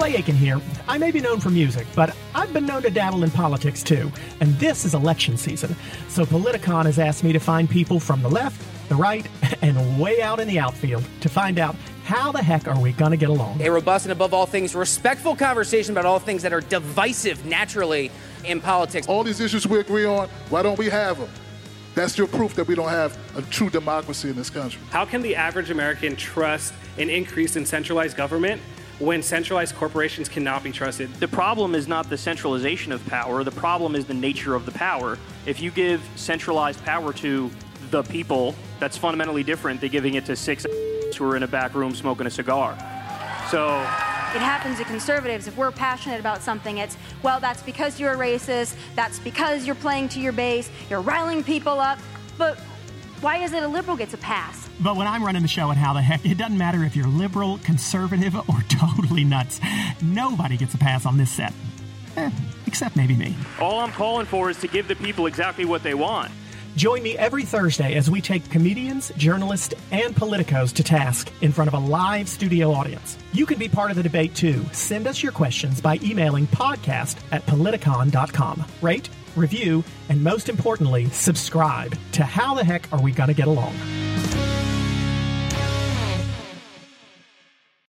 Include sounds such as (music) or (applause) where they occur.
Clay Aiken here. I may be known for music, but I've been known to dabble in politics too. And this is election season. So Politicon has asked me to find people from the left, the right, (laughs) and way out in the outfield to find out how the heck are we going to get along. A robust and above all things respectful conversation about all things that are divisive naturally in politics. All these issues we agree on, why don't we have them? That's your proof that we don't have a true democracy in this country. How can the average American trust an increase in centralized government when centralized corporations cannot be trusted? The problem is not the centralization of power, the problem is the nature of the power. If you give centralized power to the people, that's fundamentally different than giving it to six (laughs) who are in a back room smoking a cigar. So it happens to conservatives. If we're passionate about something, it's, well, that's because you're a racist, that's because you're playing to your base, you're riling people up. But why is it a liberal gets a pass? But when I'm running the show at How the Heck, it doesn't matter if you're liberal, conservative, or (laughs) totally nuts. Nobody gets a pass on this set. Eh, except maybe me. All I'm calling for is to give the people exactly what they want. Join me every Thursday as we take comedians, journalists, and politicos to task in front of a live studio audience. You can be part of the debate too. Send us your questions by emailing podcast at politicon.com. Rate, review, and most importantly, subscribe to How the Heck Are We Gonna Get Along?